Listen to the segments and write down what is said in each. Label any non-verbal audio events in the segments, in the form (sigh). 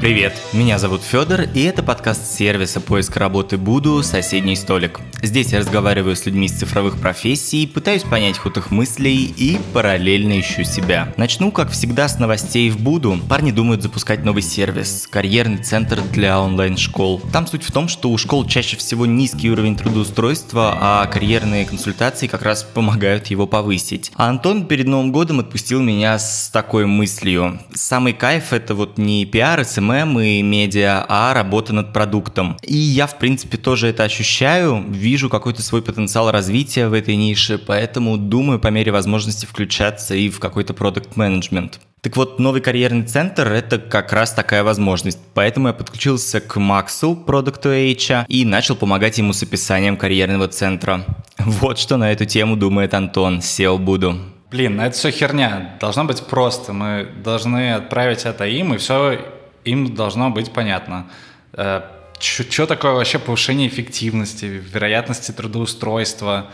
Привет, меня зовут Федор, и это подкаст сервиса поиска работы Буду «Соседний столик». Здесь я разговариваю с людьми из цифровых профессий, пытаюсь понять ход их мыслей и параллельно ищу себя. Начну, как всегда, с новостей в Буду. Парни думают запускать новый сервис – карьерный центр для онлайн-школ. Там суть в том, что у школ чаще всего низкий уровень трудоустройства, а карьерные консультации как раз помогают его повысить. А Антон перед Новым годом отпустил меня с такой мыслью. Самый кайф – это вот не пиар, SMM, SMM и медиа, а работа над продуктом. И я, в принципе, тоже это ощущаю, вижу какой-то свой потенциал развития в этой нише, поэтому думаю по мере возможности включаться и в какой-то продукт менеджмент. Так вот, новый карьерный центр – это как раз такая возможность. Поэтому я подключился к Максу, продукту H, и начал помогать ему с описанием карьерного центра. Вот что на эту тему думает Антон, SEO буду. Блин, ну это все херня. Должно быть просто. Мы должны отправить это им, и все им должно быть понятно, э, что такое вообще повышение эффективности, вероятности трудоустройства,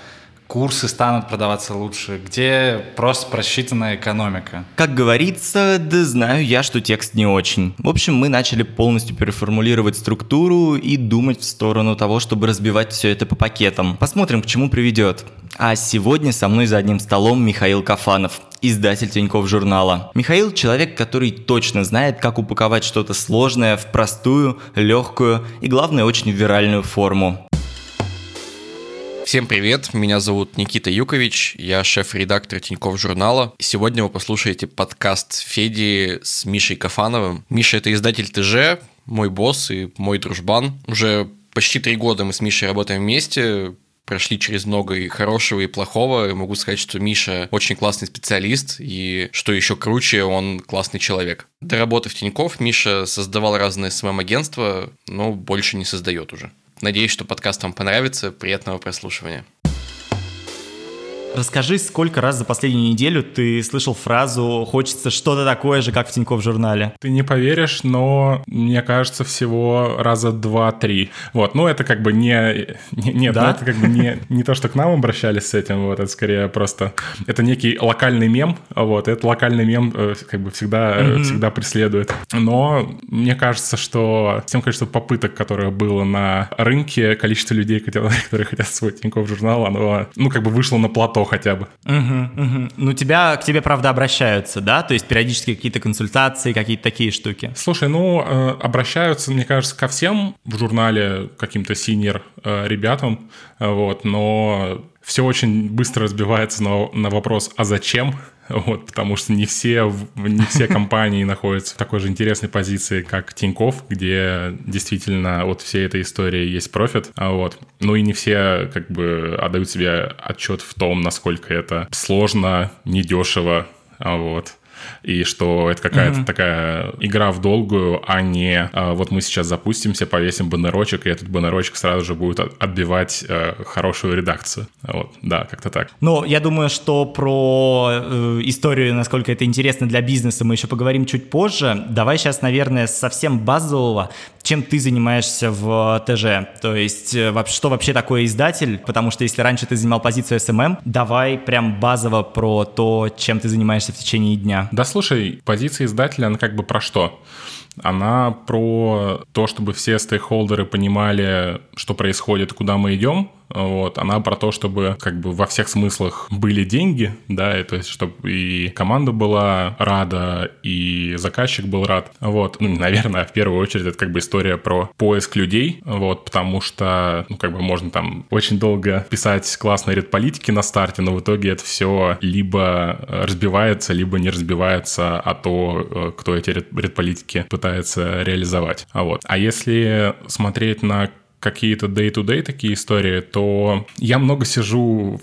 курсы станут продаваться лучше, где просто просчитанная экономика. Как говорится, да знаю я, что текст не очень. В общем, мы начали полностью переформулировать структуру и думать в сторону того, чтобы разбивать все это по пакетам. Посмотрим, к чему приведет. А сегодня со мной за одним столом Михаил Кафанов, издатель Тиньков журнала. Михаил – человек, который точно знает, как упаковать что-то сложное в простую, легкую и, главное, очень виральную форму. Всем привет, меня зовут Никита Юкович, я шеф-редактор Тиньков журнала. Сегодня вы послушаете подкаст Феди с Мишей Кафановым. Миша – это издатель ТЖ, мой босс и мой дружбан. Уже почти три года мы с Мишей работаем вместе, прошли через много и хорошего, и плохого. И могу сказать, что Миша очень классный специалист, и что еще круче, он классный человек. До работы в Тиньков Миша создавал разные СММ-агентства, но больше не создает уже. Надеюсь, что подкаст вам понравится. Приятного прослушивания. Расскажи, сколько раз за последнюю неделю ты слышал фразу «хочется что-то такое же, как в Тинькофф журнале»? Ты не поверишь, но мне кажется, всего раза два-три. Вот, ну это как бы не... не нет, да? ну, это как бы не, не то, что к нам обращались с этим, вот, это скорее просто... Это некий локальный мем, вот, этот локальный мем э, как бы всегда, mm-hmm. всегда преследует. Но мне кажется, что тем количеством попыток, которое было на рынке, количество людей, (laughs) которые хотят свой Тинькофф журнал, оно, ну, как бы вышло на плато хотя бы. Угу, угу. Ну, тебя, к тебе, правда, обращаются, да? То есть периодически какие-то консультации, какие-то такие штуки? Слушай, ну, э, обращаются, мне кажется, ко всем в журнале каким-то senior э, ребятам, вот, но все очень быстро разбивается на, на вопрос «а зачем?», вот, потому что не все, не все (laughs) компании находятся в такой же интересной позиции, как Тиньков, где действительно от всей этой истории есть профит, а вот. Ну и не все как бы отдают себе отчет в том, насколько это сложно, недешево, а вот и что это какая-то mm-hmm. такая игра в долгую, а не а, вот мы сейчас запустимся, повесим баннерочек, и этот баннерочек сразу же будет отбивать а, хорошую редакцию. Вот, да, как-то так. Ну, я думаю, что про э, историю, насколько это интересно для бизнеса, мы еще поговорим чуть позже. Давай сейчас, наверное, совсем базового чем ты занимаешься в ТЖ, то есть э, что вообще такое издатель, потому что если раньше ты занимал позицию SMM, давай прям базово про то, чем ты занимаешься в течение дня. Да, слушай, позиция издателя, она как бы про что? Она про то, чтобы все стейкхолдеры понимали, что происходит, куда мы идем, вот, она про то, чтобы как бы во всех смыслах были деньги, да, и, то есть, чтобы и команда была рада, и заказчик был рад, вот, ну, наверное, в первую очередь это как бы история про поиск людей, вот, потому что, ну, как бы можно там очень долго писать классные редполитики на старте, но в итоге это все либо разбивается, либо не разбивается, а то, э, кто эти редполитики пытается реализовать, а вот. А если смотреть на какие-то day-to-day такие истории, то я много сижу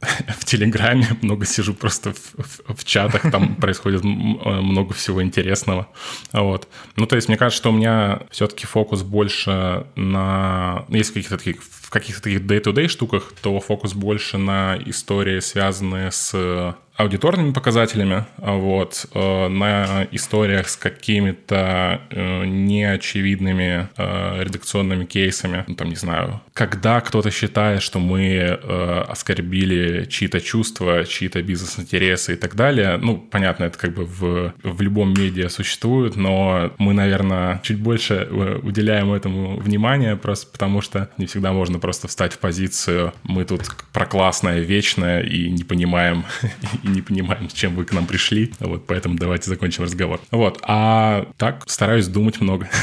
(laughs) в Телеграме, много сижу просто в, в, в чатах, там (laughs) происходит много всего интересного. Вот. Ну, то есть, мне кажется, что у меня все-таки фокус больше на... Если каких-то таких, в каких-то таких day-to-day штуках, то фокус больше на истории, связанные с аудиторными показателями, вот, э, на историях с какими-то э, неочевидными э, редакционными кейсами, ну, там, не знаю, когда кто-то считает, что мы оскорбили чьи-то чувства, чьи-то бизнес-интересы и так далее, ну, понятно, это как бы в, в любом медиа существует, но мы, наверное, чуть больше уделяем этому внимание, просто потому что не всегда можно просто встать в позицию «мы тут про классное, вечное и не понимаем, (laughs) не понимаем, с чем вы к нам пришли. Вот, поэтому давайте закончим разговор. Вот, а так стараюсь думать много. (laughs)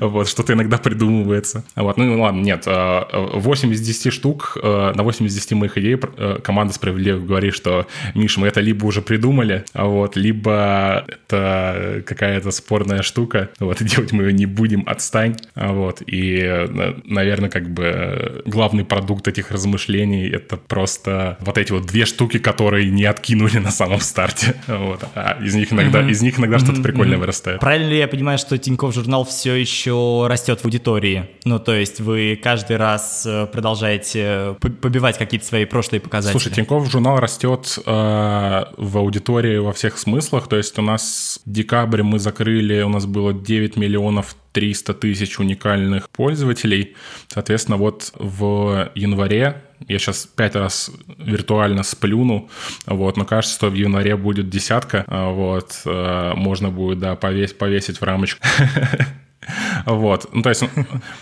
Вот, что-то иногда придумывается. Вот, ну ладно, нет, 8 а, из 10 штук, а, на 8 из 10 моих идей а, команда справедливо говорит, что, Миша, мы это либо уже придумали, вот, либо это какая-то спорная штука, вот, и (laughs) делать мы ее не будем, отстань, вот, и, наверное, как бы главный продукт этих размышлений — это просто вот эти вот две штуки, которые не откинули на самом старте, вот, а из них иногда, mm-hmm. из них иногда что-то прикольное mm-hmm. вырастает. Правильно ли я понимаю, что Тинькофф журнал все еще растет в аудитории. Ну, то есть вы каждый раз э, продолжаете побивать какие-то свои прошлые показатели. Слушай, Тинькофф журнал растет э, в аудитории во всех смыслах. То есть у нас декабре мы закрыли, у нас было 9 миллионов 300 тысяч уникальных пользователей. Соответственно, вот в январе я сейчас пять раз виртуально сплюну, вот, но кажется, что в январе будет десятка, а вот, э, можно будет, да, повесить, повесить в рамочку. (laughs) Вот, ну то есть,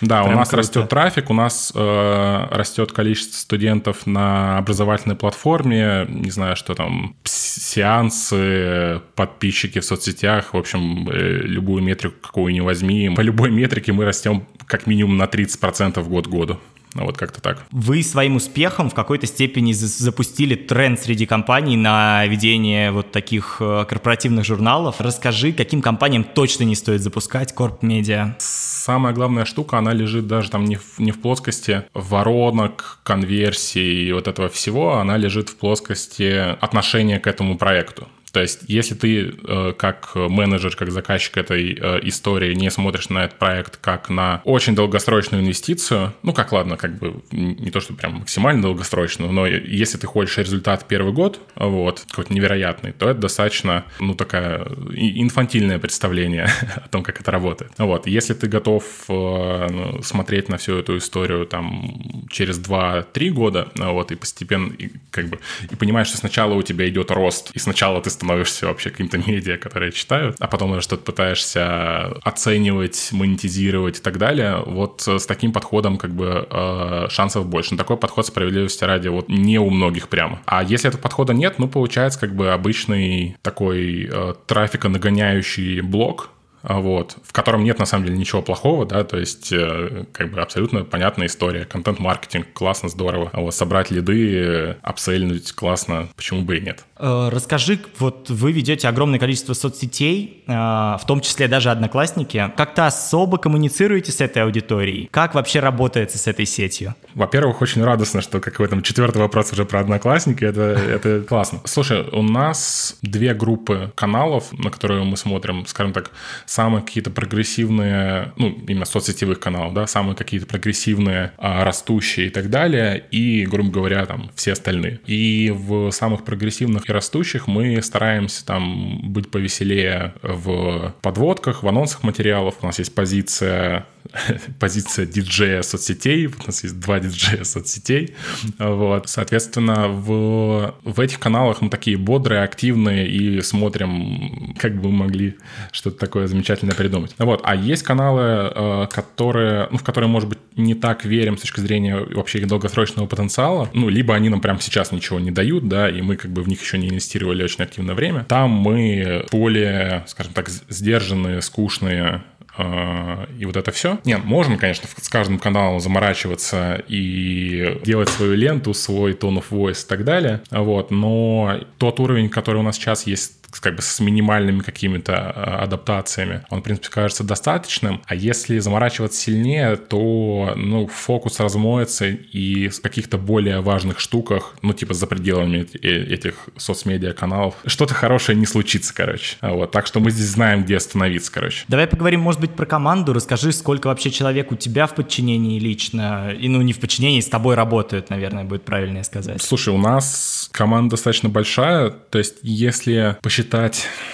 да, у нас растет трафик, у нас э, растет количество студентов на образовательной платформе, не знаю, что там, сеансы, подписчики в соцсетях, в общем, э, любую метрику, какую ни возьми, по любой метрике мы растем как минимум на 30% год году. Ну, вот как-то так. Вы своим успехом в какой-то степени запустили тренд среди компаний на ведение вот таких э, корпоративных журналов. Расскажи, каким компаниям точно не стоит запускать корп-медиа? Самая главная штука, она лежит даже там не в, не в плоскости воронок, конверсии и вот этого всего, она лежит в плоскости отношения к этому проекту. То есть, если ты э, как менеджер, как заказчик этой э, истории не смотришь на этот проект как на очень долгосрочную инвестицию, ну как ладно, как бы не то, что прям максимально долгосрочную, но если ты хочешь результат первый год, вот, какой-то невероятный, то это достаточно, ну такая инфантильное представление (laughs) о том, как это работает. Вот, если ты готов э, ну, смотреть на всю эту историю там через 2-3 года, вот, и постепенно, и, как бы, и понимаешь, что сначала у тебя идет рост, и сначала ты становишься вообще каким-то медиа, которые читают, а потом уже что-то пытаешься оценивать, монетизировать и так далее, вот с таким подходом как бы э, шансов больше. Но такой подход справедливости ради вот не у многих прямо. А если этого подхода нет, ну, получается как бы обычный такой э, трафика нагоняющий блок, вот, в котором нет на самом деле ничего плохого, да, то есть э, как бы абсолютно понятная история, контент-маркетинг, классно, здорово, а вот собрать лиды, апсельнуть, классно, почему бы и нет. Э, расскажи, вот вы ведете огромное количество соцсетей, э, в том числе даже Одноклассники, как-то особо коммуницируете с этой аудиторией? Как вообще работает с этой сетью? Во-первых, очень радостно, что как в этом четвертый вопрос уже про Одноклассники, это, (laughs) это классно. Слушай, у нас две группы каналов, на которые мы смотрим, скажем так, самые какие-то прогрессивные, ну, именно соцсетевых каналов, да, самые какие-то прогрессивные, а, растущие и так далее, и, грубо говоря, там, все остальные. И в самых прогрессивных и растущих мы стараемся там быть повеселее в подводках, в анонсах материалов. У нас есть позиция (laughs) позиция диджея соцсетей. У нас есть два диджея соцсетей. Вот. Соответственно, в, в этих каналах мы такие бодрые, активные и смотрим, как бы мы могли что-то такое замечательное придумать. Вот. А есть каналы, э, которые, ну, в которые, может быть, не так верим с точки зрения вообще их долгосрочного потенциала. Ну, либо они нам прямо сейчас ничего не дают, да, и мы как бы в них еще не инвестировали очень активное время. Там мы более, скажем так, сдержанные, скучные а, и вот это все. Нет, можем, конечно, с каждым каналом заморачиваться и делать свою ленту, свой tone of voice и так далее, вот, но тот уровень, который у нас сейчас есть как бы с минимальными какими-то а, адаптациями, он, в принципе, кажется достаточным. А если заморачиваться сильнее, то, ну, фокус размоется и в каких-то более важных штуках, ну, типа за пределами этих соцмедиа каналов, что-то хорошее не случится, короче. Вот, так что мы здесь знаем, где остановиться, короче. Давай поговорим, может быть, про команду. Расскажи, сколько вообще человек у тебя в подчинении лично, и, ну, не в подчинении, с тобой работают, наверное, будет правильнее сказать. Слушай, у нас команда достаточно большая, то есть если посчитать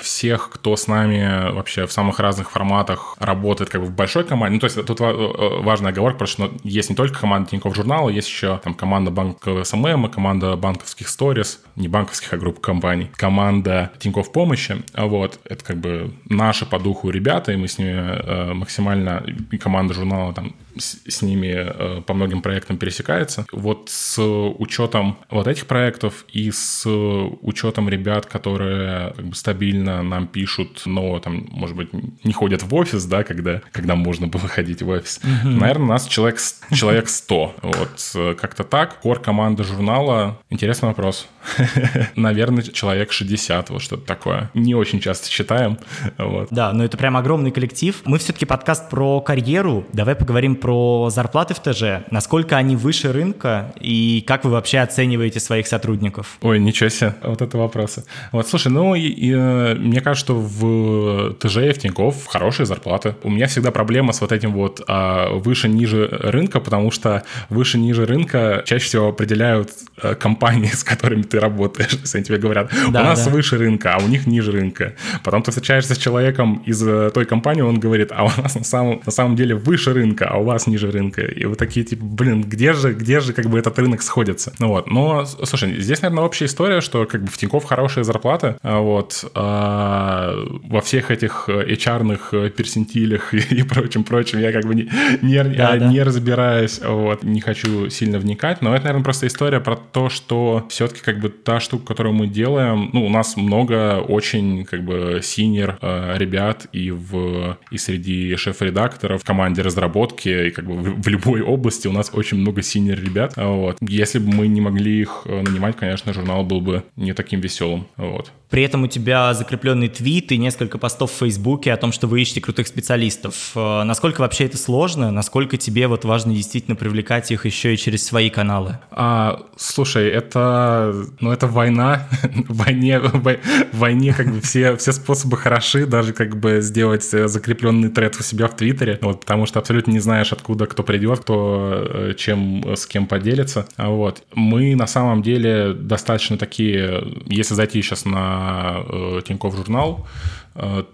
всех, кто с нами вообще в самых разных форматах работает как бы в большой команде, ну, то есть тут важная оговорка, потому что есть не только команда Тинькофф журнала, есть еще там команда банка SMM, команда банковских сторис, не банковских, а групп компаний, команда Тинькофф помощи, вот, это как бы наши по духу ребята, и мы с ними э, максимально, и команда журнала там с, с ними э, по многим проектам пересекается. Вот с учетом вот этих проектов и с учетом ребят, которые как бы стабильно нам пишут, но там, может быть, не ходят в офис, да, когда, когда можно было ходить в офис. Mm-hmm. Наверное, нас человек, человек 100. Вот э, как-то так. Кор команда журнала. Интересный вопрос. (laughs) Наверное, человек 60, вот что-то такое. Не очень часто читаем. Вот. Да, но это прям огромный коллектив. Мы все-таки подкаст про карьеру. Давай поговорим про зарплаты в ТЖ. Насколько они выше рынка и как вы вообще оцениваете своих сотрудников? Ой, ничего себе, вот это вопросы. Вот, слушай, ну, и, э, мне кажется, что в ТЖ и в Тинькофф хорошие зарплаты. У меня всегда проблема с вот этим вот а, выше-ниже рынка, потому что выше-ниже рынка чаще всего определяют а, компании, (laughs) с которыми ты работаешь. То есть они тебе говорят, да, у нас да. выше рынка, а у них ниже рынка. Потом ты встречаешься с человеком из э, той компании, он говорит, а у нас на самом, на самом деле выше рынка, а у вас ниже рынка. И вы такие, типа, блин, где же, где же как бы этот рынок сходится? Ну вот, но, слушай, здесь, наверное, общая история, что как бы в Тинькофф хорошие зарплаты, а вот, а во всех этих HR-ных э, персентилях (laughs) и, и прочем-прочем я как бы не, не, да, не да. разбираюсь, вот, не хочу сильно вникать, но это, наверное, просто история про то, что все-таки как бы та штука, которую мы делаем, ну, у нас много очень как бы senior э, ребят и в и среди шеф-редакторов в команде разработки и как бы в, в любой области у нас очень много senior ребят, вот. Если бы мы не могли их э, нанимать, конечно, журнал был бы не таким веселым, вот. При этом у тебя закрепленный твит и несколько постов в Фейсбуке о том, что вы ищете крутых специалистов. Э, насколько вообще это сложно? Насколько тебе вот важно действительно привлекать их еще и через свои каналы? А, слушай, это, ну, это война. в (laughs) войне, в войне как бы все, все способы хороши, даже как бы сделать э, закрепленный тред у себя в Твиттере, вот, потому что абсолютно не знаешь, откуда кто придет, кто э, чем с кем поделится. Вот. Мы на самом деле достаточно такие, если зайти сейчас на э, Тинькофф журнал,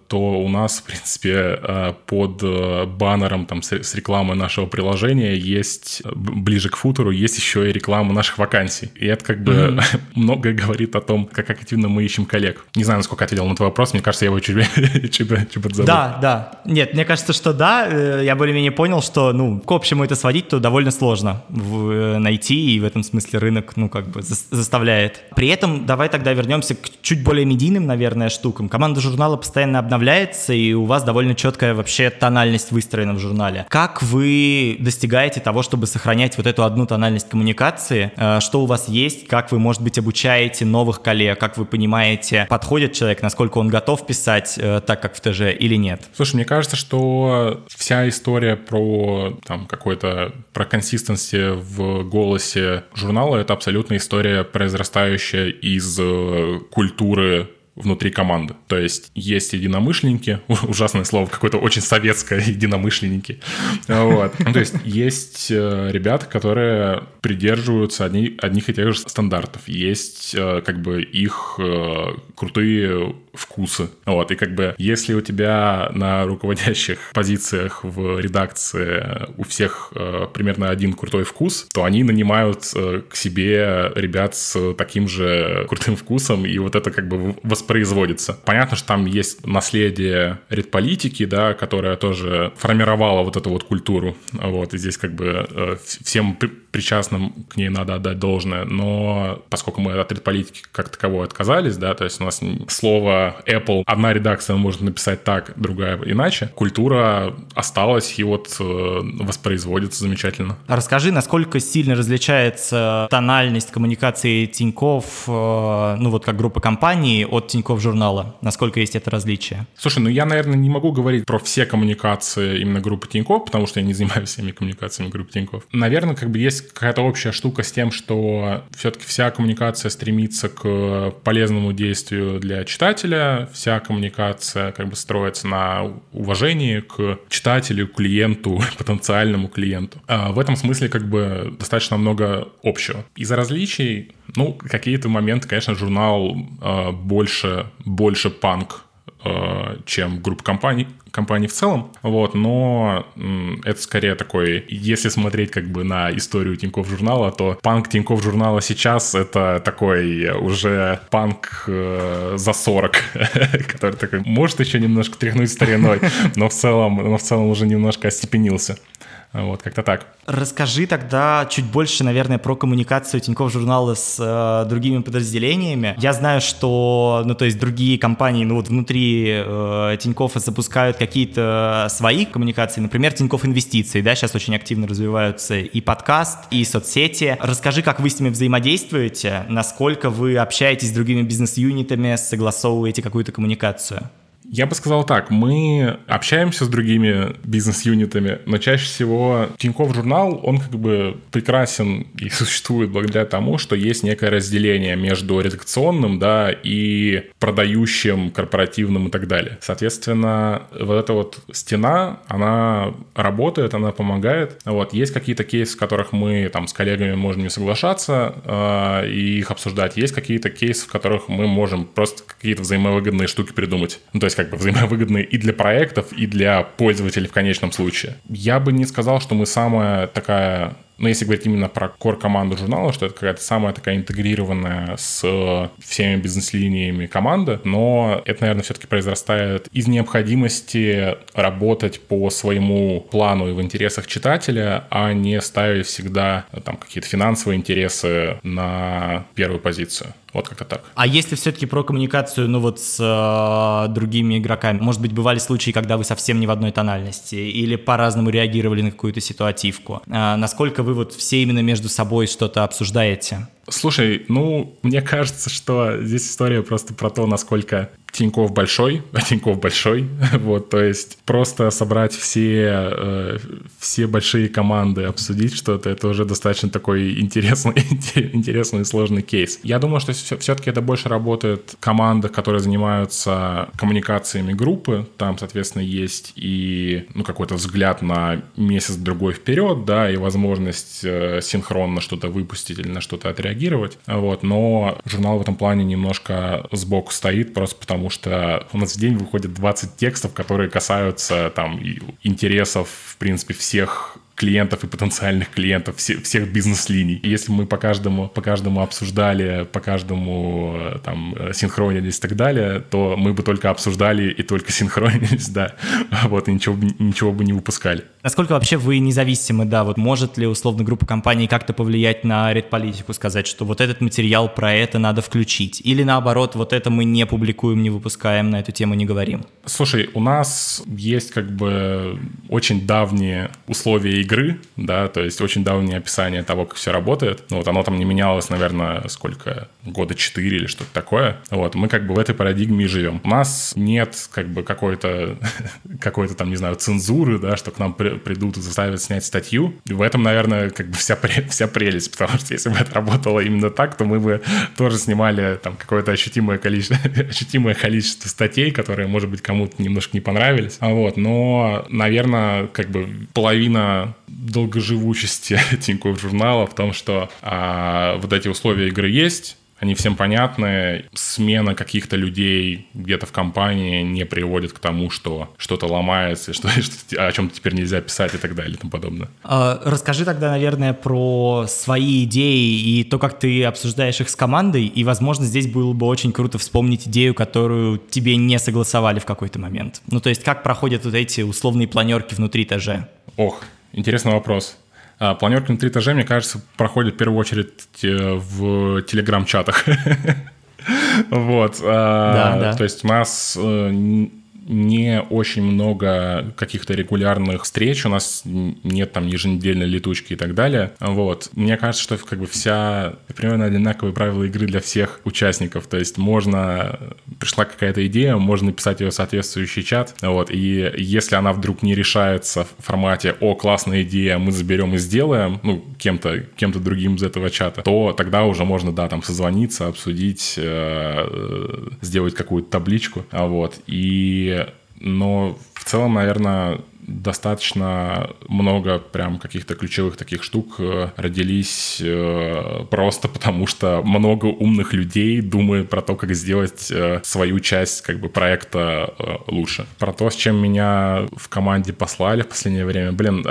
то у нас, в принципе, э, под э, баннером там, с рекламой нашего приложения есть, ближе к футеру, есть еще и реклама наших вакансий. И это как бы mm-hmm. (laughs) многое говорит о том, как активно мы ищем коллег. Не знаю, насколько ответил на твой вопрос, мне кажется, я его чуть, (laughs) чуть, чуть подзабыл. Да, да. Нет, мне кажется, что да. Я более-менее понял, что, ну, к общему это сводить, то довольно сложно найти, и в этом смысле рынок, ну, как бы заставляет. При этом давай тогда вернемся к чуть более медийным, наверное, штукам. Команда журнала постоянно обновляется, и у вас довольно четкая вообще тональность выстроена в журнале. Как вы достигаете того, чтобы сохранять вот эту одну тональность коммуникации? Э, что у вас есть? Как вы, может быть, обучаете новых коллег? Как вы понимаете, подходит человек, насколько он готов писать э, так, как в ТЖ или нет? Слушай, мне кажется, что вся история про там какой-то про консистенции в голосе журнала это абсолютно история, произрастающая из э, культуры внутри команды. То есть есть единомышленники, (laughs) ужасное слово, какое-то очень советское (laughs) единомышленники. Вот. То есть есть э, ребята, которые придерживаются одни, одних и тех же стандартов. Есть э, как бы их э, крутые вкусы. Вот. И как бы если у тебя на руководящих (laughs) позициях в редакции у всех примерно один крутой вкус, то они нанимают к себе ребят с таким же крутым вкусом, и вот это как бы воспроизводится. Понятно, что там есть наследие редполитики, да, которая тоже формировала вот эту вот культуру. Вот, и здесь как бы э, всем причастным к ней надо отдать должное, но поскольку мы от политики как таковой отказались, да, то есть у нас слово Apple, одна редакция может написать так, другая иначе, культура осталась и вот э, воспроизводится замечательно. Расскажи, насколько сильно различается тональность коммуникации Тиньков, э, ну вот как группа компаний от Тиньков журнала? Насколько есть это различие? Слушай, ну я, наверное, не могу говорить про все коммуникации именно группы Тиньков, потому что я не занимаюсь всеми коммуникациями группы Тиньков. Наверное, как бы есть какая-то общая штука с тем, что все-таки вся коммуникация стремится к полезному действию для читателя, вся коммуникация как бы строится на уважении к читателю, клиенту, (laughs) потенциальному клиенту. А в этом смысле как бы достаточно много общего. Из-за различий, ну, какие-то моменты, конечно, журнал э, больше, больше панк чем группа компаний, компаний в целом. Вот, но это скорее такой, если смотреть как бы на историю Тинькофф журнала, то панк Тинькофф журнала сейчас это такой уже панк э, за 40, (laughs) который такой может еще немножко тряхнуть стариной, (laughs) но в целом, но в целом уже немножко остепенился. Вот, как-то так. Расскажи тогда чуть больше, наверное, про коммуникацию Тинькофф журнала с э, другими подразделениями. Я знаю, что, ну, то есть другие компании, ну, вот внутри э, Тинькоффа запускают какие-то свои коммуникации, например, Тинькофф Инвестиции, да, сейчас очень активно развиваются и подкаст, и соцсети. Расскажи, как вы с ними взаимодействуете, насколько вы общаетесь с другими бизнес-юнитами, согласовываете какую-то коммуникацию? Я бы сказал так, мы общаемся с другими бизнес-юнитами, но чаще всего Тинькофф журнал, он как бы прекрасен и существует благодаря тому, что есть некое разделение между редакционным, да, и продающим, корпоративным и так далее. Соответственно, вот эта вот стена, она работает, она помогает. Вот, есть какие-то кейсы, в которых мы там с коллегами можем не соглашаться э, и их обсуждать. Есть какие-то кейсы, в которых мы можем просто какие-то взаимовыгодные штуки придумать. Ну, то есть как бы взаимовыгодные и для проектов, и для пользователей в конечном случае. Я бы не сказал, что мы самая такая но если говорить именно про кор-команду журнала, что это какая-то самая такая интегрированная с всеми бизнес-линиями команда, но это, наверное, все-таки произрастает из необходимости работать по своему плану и в интересах читателя, а не ставить всегда там какие-то финансовые интересы на первую позицию. Вот как-то так. А если все-таки про коммуникацию, ну вот с э, другими игроками, может быть, бывали случаи, когда вы совсем не в одной тональности или по-разному реагировали на какую-то ситуативку? Э, насколько вы вот все именно между собой что-то обсуждаете? Слушай, ну, мне кажется, что здесь история просто про то, насколько Тиньков большой, (laughs) а Тиньков большой, (laughs) вот, то есть просто собрать все, э, все большие команды, обсудить что-то, это уже достаточно такой интересный, (laughs) интересный и сложный кейс. Я думаю, что все-таки это больше работает команда, которые занимаются коммуникациями группы, там, соответственно, есть и, ну, какой-то взгляд на месяц-другой вперед, да, и возможность э, синхронно что-то выпустить или на что-то отреагировать, вот, но журнал в этом плане немножко сбоку стоит, просто потому что у нас в день выходит 20 текстов, которые касаются там интересов, в принципе, всех клиентов и потенциальных клиентов все, всех бизнес-линий. Если мы по каждому, по каждому обсуждали, по каждому э, там э, синхронились и так далее, то мы бы только обсуждали и только (laughs) синхронились, да, вот, и ничего, ничего бы не выпускали. Насколько вообще вы независимы, да, вот может ли условно группа компаний как-то повлиять на редполитику, сказать, что вот этот материал про это надо включить, или наоборот, вот это мы не публикуем, не выпускаем, на эту тему не говорим? Слушай, у нас есть как бы очень давние условия игры, да, то есть очень давнее описание того, как все работает. Ну, вот оно там не менялось, наверное, сколько, года 4 или что-то такое. Вот, мы как бы в этой парадигме живем. У нас нет как бы какой-то, (laughs) какой-то там, не знаю, цензуры, да, что к нам при, придут и заставят снять статью. И в этом, наверное, как бы вся, вся прелесть, потому что если бы это работало именно так, то мы бы тоже снимали там какое-то ощутимое количество, (laughs) ощутимое количество статей, которые, может быть, кому-то немножко не понравились. А вот, но, наверное, как бы половина долгоживучести (laughs) Тинькофф журнала в том, что а, вот эти условия игры есть, они всем понятны. Смена каких-то людей где-то в компании не приводит к тому, что что-то ломается, (laughs) что, что о чем-то теперь нельзя писать и так далее и тому подобное. А, расскажи тогда, наверное, про свои идеи и то, как ты обсуждаешь их с командой. И, возможно, здесь было бы очень круто вспомнить идею, которую тебе не согласовали в какой-то момент. Ну, то есть, как проходят вот эти условные планерки внутри ТЖ? Ох, Интересный вопрос. А планерка на три этажа, мне кажется, проходит в первую очередь э, в телеграм-чатах. (laughs) Вот. А, да, да. То есть у нас э, не очень много каких-то регулярных встреч, у нас нет там еженедельной летучки и так далее. Вот. Мне кажется, что как бы вся примерно одинаковые правила игры для всех участников. То есть можно... Пришла какая-то идея, можно написать ее в соответствующий чат. Вот. И если она вдруг не решается в формате «О, классная идея, мы заберем и сделаем», ну, кем-то кем другим из этого чата, то тогда уже можно, да, там созвониться, обсудить, э, э сделать какую-то табличку. Вот. И но в целом, наверное, достаточно много прям каких-то ключевых таких штук э, родились э, просто потому, что много умных людей думают про то, как сделать э, свою часть как бы проекта лучше. Про то, с чем меня в команде послали в последнее время. Блин,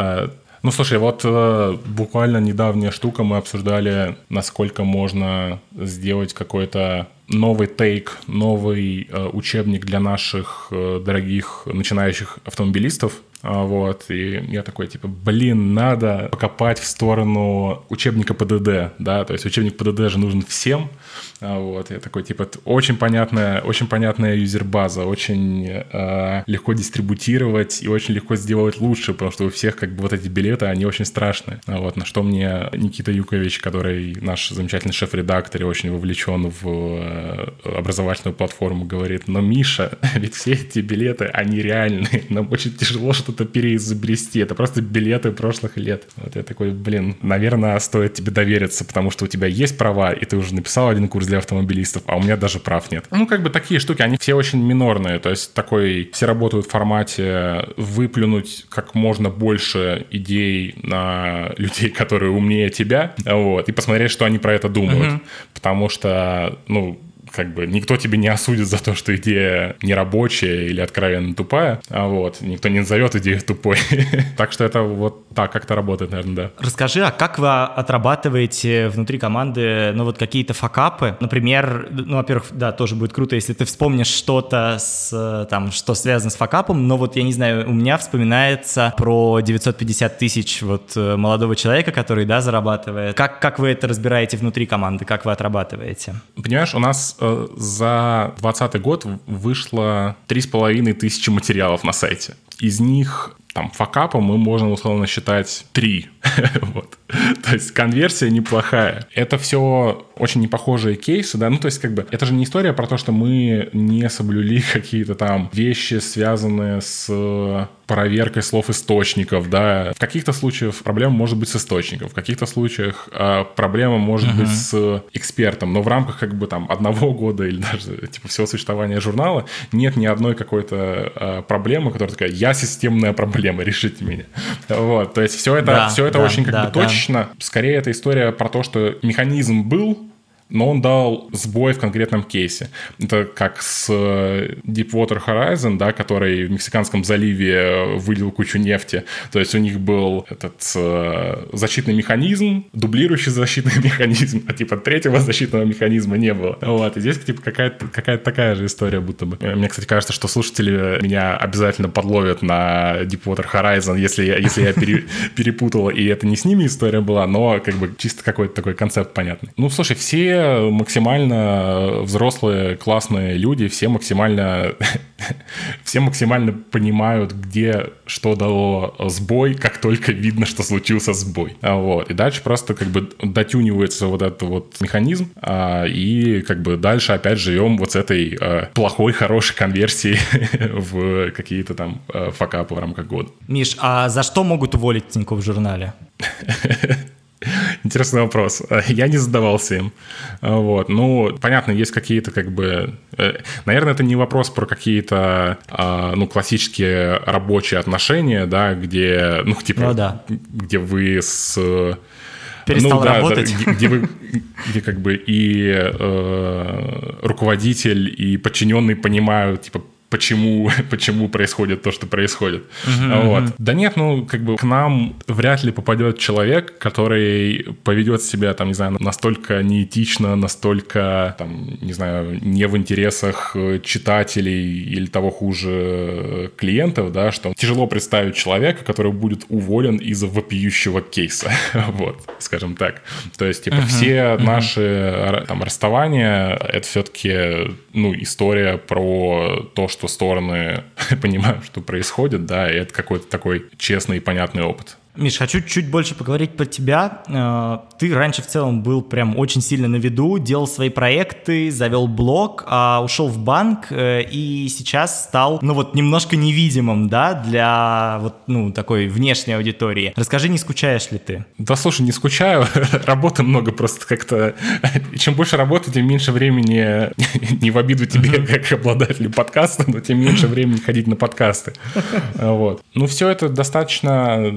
ну, слушай, вот э, буквально недавняя штука, мы обсуждали, насколько можно сделать какой-то новый тейк, новый э, учебник для наших э, дорогих начинающих автомобилистов. А, вот, и я такой, типа, блин, надо покопать в сторону учебника ПДД, да, то есть учебник ПДД же нужен всем, вот, я такой, типа, очень понятная, очень понятная юзербаза, очень э, легко дистрибутировать и очень легко сделать лучше, потому что у всех, как бы, вот эти билеты, они очень страшные, а, вот, на что мне Никита Юкович, который наш замечательный шеф-редактор и очень вовлечен в э, образовательную платформу, говорит, но, Миша, (laughs) ведь все эти билеты, они реальные, нам очень тяжело что что-то переизобрести. Это просто билеты прошлых лет. Вот я такой, блин, наверное, стоит тебе довериться, потому что у тебя есть права, и ты уже написал один курс для автомобилистов, а у меня даже прав нет. Ну, как бы такие штуки, они все очень минорные. То есть такой, все работают в формате выплюнуть как можно больше идей на людей, которые умнее тебя, вот, и посмотреть, что они про это думают. Uh-huh. Потому что, ну, как бы никто тебе не осудит за то, что идея нерабочая или откровенно тупая, а вот, никто не назовет идею тупой. (laughs) так что это вот так как-то работает, наверное, да. Расскажи, а как вы отрабатываете внутри команды, ну вот какие-то факапы? Например, ну, во-первых, да, тоже будет круто, если ты вспомнишь что-то, с, там, что связано с факапом, но вот, я не знаю, у меня вспоминается про 950 тысяч вот э, молодого человека, который, да, зарабатывает. Как, как вы это разбираете внутри команды, как вы отрабатываете? Понимаешь, у нас Э, за 2020 год вышло 3,5 тысячи материалов на сайте. Из них там факапа мы можем условно считать 3. (laughs) вот. То есть конверсия неплохая. Это все очень непохожие кейсы, да, ну то есть как бы это же не история про то, что мы не соблюли (laughs) какие-то там вещи, связанные с проверкой слов источников, да. В каких-то случаях проблема может быть с источником, в каких-то случаях э, проблема может uh-huh. быть с экспертом, но в рамках как бы там одного (laughs) года или даже типа всего существования журнала нет ни одной какой-то э, проблемы, которая такая, я системная проблема, решите меня. Вот, то есть все это, да, все это да, очень как да, бы да. точно. Скорее это история про то, что механизм был, но он дал сбой в конкретном кейсе. Это как с э, Deepwater Horizon, да, который в Мексиканском заливе э, вылил кучу нефти. То есть у них был этот э, защитный механизм, дублирующий защитный (laughs) механизм, а типа третьего защитного механизма не было. Вот, и здесь типа какая-то какая такая же история будто бы. Мне, кстати, кажется, что слушатели меня обязательно подловят на Deepwater Horizon, если я, если я пере, перепутал, и это не с ними история была, но как бы чисто какой-то такой концепт понятный. Ну, слушай, все максимально взрослые, классные люди, все максимально, (laughs) все максимально понимают, где что дало сбой, как только видно, что случился сбой. Вот. И дальше просто как бы дотюнивается вот этот вот механизм, а, и как бы дальше опять живем вот с этой а, плохой, хорошей конверсией (laughs) в какие-то там а, факапы в рамках года. Миш, а за что могут уволить Тинькофф в журнале? (laughs) (laughs) Интересный вопрос. (laughs) Я не задавался им. Вот. Ну, понятно, есть какие-то как бы... Э, наверное, это не вопрос про какие-то, а, ну, классические рабочие отношения, да, где, ну, типа, ну, да. где вы с... Перестал ну, да, работать. Да, где, вы, где как бы и э, руководитель, и подчиненный понимают, типа, почему, (laughs) почему происходит то, что происходит. Uh-huh, вот. Uh-huh. Да нет, ну, как бы к нам вряд ли попадет человек, который поведет себя, там, не знаю, настолько неэтично, настолько, там, не знаю, не в интересах читателей или того хуже клиентов, да, что тяжело представить человека, который будет уволен из-за вопиющего кейса. (laughs) вот, скажем так. То есть, типа, uh-huh, все uh-huh. наши там расставания, это все-таки, ну, история про то, что стороны (laughs) понимают, что происходит, да, и это какой-то такой честный и понятный опыт. Миш, хочу чуть больше поговорить про тебя. Э, ты раньше в целом был прям очень сильно на виду, делал свои проекты, завел блог, а ушел в банк э, и сейчас стал, ну вот, немножко невидимым, да, для вот, ну, такой внешней аудитории. Расскажи, не скучаешь ли ты? Да, слушай, не скучаю. (laughs) Работы много просто как-то. (laughs) Чем больше работы, тем меньше времени, (laughs) не в обиду тебе, как обладателю подкаста, но тем меньше времени ходить на подкасты. Вот. Ну, все это достаточно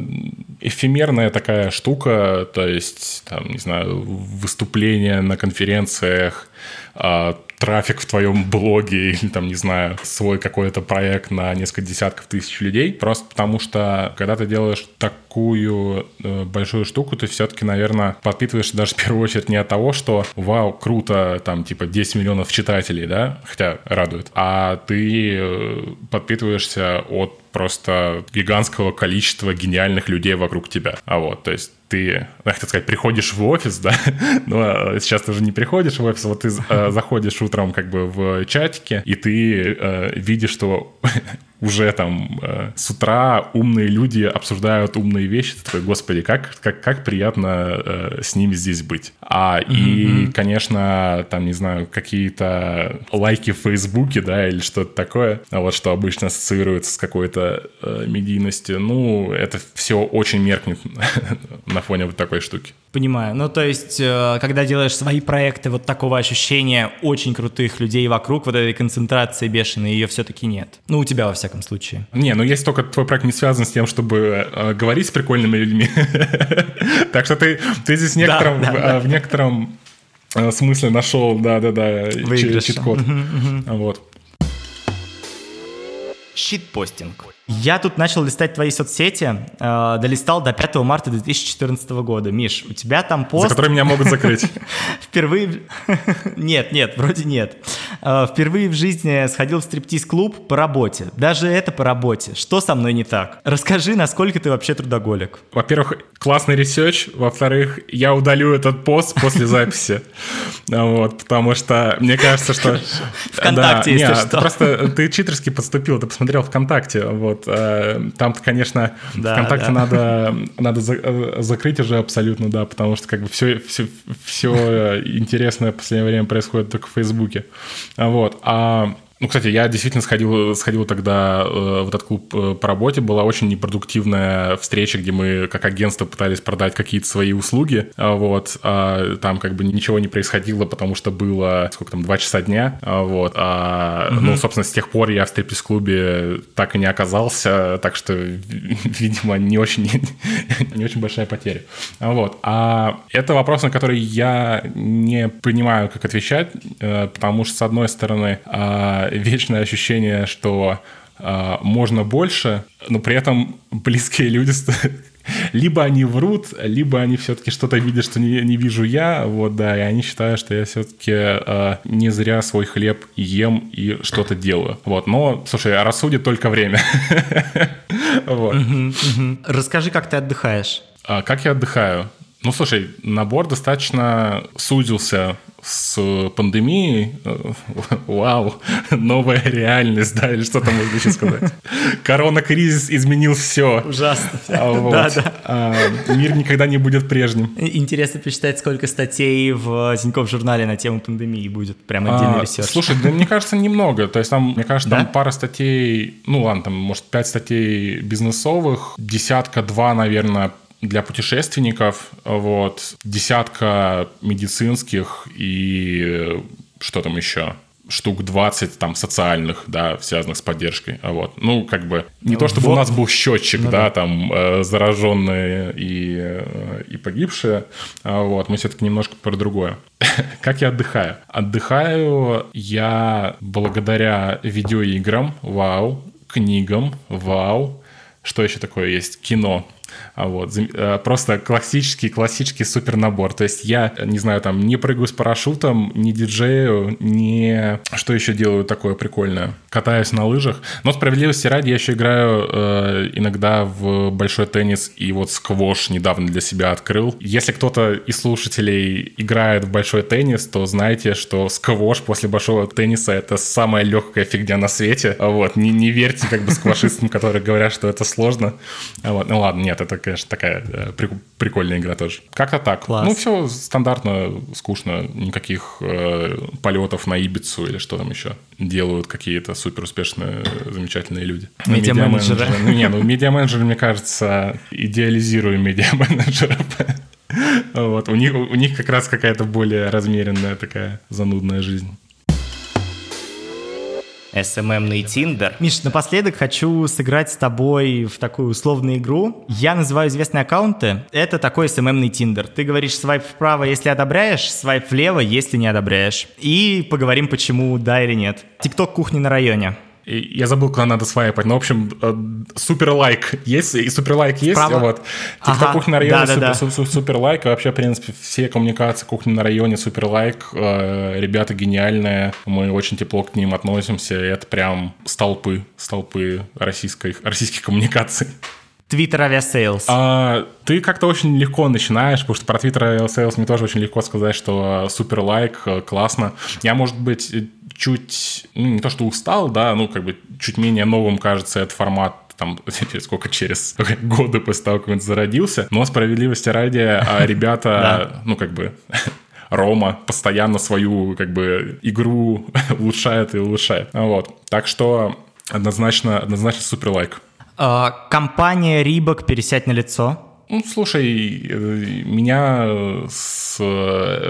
эфемерная такая штука, то есть, там, не знаю, выступления на конференциях, а, трафик в твоем блоге (laughs) или там, не знаю, свой какой-то проект на несколько десятков тысяч людей. Просто потому что, когда ты делаешь такую э, большую штуку, ты все-таки, наверное, подпитываешься даже в первую очередь не от того, что вау, круто, там, типа 10 миллионов читателей, да, хотя радует, а ты э, подпитываешься от просто гигантского количества гениальных людей вокруг тебя. А вот, то есть ты, ну, хотел сказать, приходишь в офис, да, (laughs) но а, сейчас ты уже не приходишь в офис, вот ты э, заходишь утром как бы в чатике, и ты э, видишь, что (laughs) уже там э, с утра умные люди обсуждают умные вещи, ты такой, господи, как, как, как приятно э, с ними здесь быть. А mm-hmm. и, конечно, там, не знаю, какие-то лайки в Фейсбуке, да, или что-то такое, а вот что обычно ассоциируется с какой-то э, медийностью, ну, это все очень меркнет (laughs) на фоне вот такой штуки. Понимаю. Ну, то есть, э, когда делаешь свои проекты, вот такого ощущения очень крутых людей вокруг, вот этой концентрации бешеной, ее все-таки нет. Ну, у тебя, во всяком случае. Не, ну, если только твой проект не связан с тем, чтобы э, говорить с прикольными людьми. (laughs) Так что ты здесь в некотором э, смысле нашел, да-да-да, чит-код. Вот. Shitposting. Я тут начал листать твои соцсети, э, долистал до 5 марта 2014 года. Миш, у тебя там пост... За который меня могут закрыть. (laughs) Впервые... (laughs) Нет, нет, вроде нет. Э, впервые в жизни сходил в стриптиз-клуб по работе. Даже это по работе. Что со мной не так? Расскажи, насколько ты вообще трудоголик. Во-первых, классный research. Во-вторых, я удалю этот пост после записи. Вот, потому что мне кажется, что... Вконтакте, если что. Просто ты читерски подступил, ты посмотрел ВКонтакте, вот. Э, там-то, конечно, ВКонтакте надо, надо э, закрыть уже абсолютно, да, потому что как бы все, все, все интересное в последнее время происходит только в Фейсбуке. Вот. А ну, кстати, я действительно сходил, сходил тогда э, в этот клуб э, по работе. Была очень непродуктивная встреча, где мы как агентство пытались продать какие-то свои услуги. А, вот. А там как бы ничего не происходило, потому что было, сколько там, два часа дня. А, вот. А, угу. Ну, собственно, с тех пор я в стриптиз-клубе так и не оказался, так что, (laughs) видимо, не очень, (laughs) не очень большая потеря. А, вот. А это вопрос, на который я не понимаю, как отвечать, э, потому что, с одной стороны, вечное ощущение, что э, можно больше, но при этом близкие люди (laughs) либо они врут, либо они все-таки что-то видят, что не, не вижу я, вот, да, и они считают, что я все-таки э, не зря свой хлеб ем и что-то делаю, вот, но, слушай, а рассудит только время. (laughs) Расскажи, как ты отдыхаешь. А, как я отдыхаю? Ну, слушай, набор достаточно сузился с пандемией. (laughs) Вау, новая реальность, да, или что там можно еще сказать. Корона-кризис изменил все. Ужасно. А, вот. Да, да. А, мир никогда не будет прежним. Интересно посчитать, сколько статей в Тинькофф журнале на тему пандемии будет. Прям отдельный а, research. Слушай, да мне кажется, немного. То есть там, мне кажется, там да? пара статей, ну ладно, там, может, пять статей бизнесовых, десятка-два, наверное, для путешественников, вот, десятка медицинских и что там еще? штук 20 там социальных, да, связанных с поддержкой. А вот. Ну, как бы, не то чтобы вот. у нас был счетчик, ну, да, да, там, э, зараженные и, э, и погибшие, а вот, мы все-таки немножко про другое. (laughs) как я отдыхаю? Отдыхаю я благодаря видеоиграм, вау, книгам, вау, что еще такое есть? Кино. А вот. Э, просто классический, классический супер набор. То есть я, не знаю, там, не прыгаю с парашютом, не диджею, не... Что еще делаю такое прикольное? Катаюсь на лыжах. Но справедливости ради я еще играю э, иногда в большой теннис и вот сквош недавно для себя открыл. Если кто-то из слушателей играет в большой теннис, то знайте, что сквош после большого тенниса это самая легкая фигня на свете. Вот. Не, не верьте как бы сквошистам, которые говорят, что это сложно. Вот. Ну ладно, нет, это, конечно, такая э, прикольная игра тоже. Как-то так. Класс. Ну, все стандартно, скучно, никаких э, полетов на Ибицу или что там еще делают какие-то супер успешные, замечательные люди. Медиа-менеджеры. Ну, не, ну, медиа-менеджеры, мне кажется, идеализируем медиа-менеджеров. (laughs) Вот, у них, у них как раз какая-то более размеренная такая занудная жизнь. SMM-ный Тиндер. Миш, напоследок хочу сыграть с тобой в такую условную игру. Я называю известные аккаунты. Это такой SMM-ный Тиндер. Ты говоришь свайп вправо, если одобряешь, свайп влево, если не одобряешь. И поговорим, почему да или нет. Тикток кухни на районе. Я забыл, куда надо свайпать. Ну, в общем, э, супер лайк есть, и супер лайк есть. Право. Вот. Ага. кухня на районе, да, да, супер, да. супер лайк. И вообще, в принципе, все коммуникации кухни на районе супер лайк. Э, ребята гениальные. Мы очень тепло к ним относимся. И это прям столпы, столпы российской, российских коммуникаций. Твиттер Aviasales. А, ты как-то очень легко начинаешь, потому что про Твиттер Aviasales мне тоже очень легко сказать, что супер лайк, э, классно. Я, может быть, чуть, ну, не то что устал, да, ну, как бы чуть менее новым кажется этот формат там, (laughs) через сколько, через (laughs) годы после того, как он зародился. Но справедливости ради, а (laughs) ребята, ну, как бы, Рома постоянно свою, как бы, игру улучшает и улучшает. Вот. Так что однозначно, однозначно супер лайк. А, компания Рибок «Пересядь на лицо». Ну, слушай, э, меня с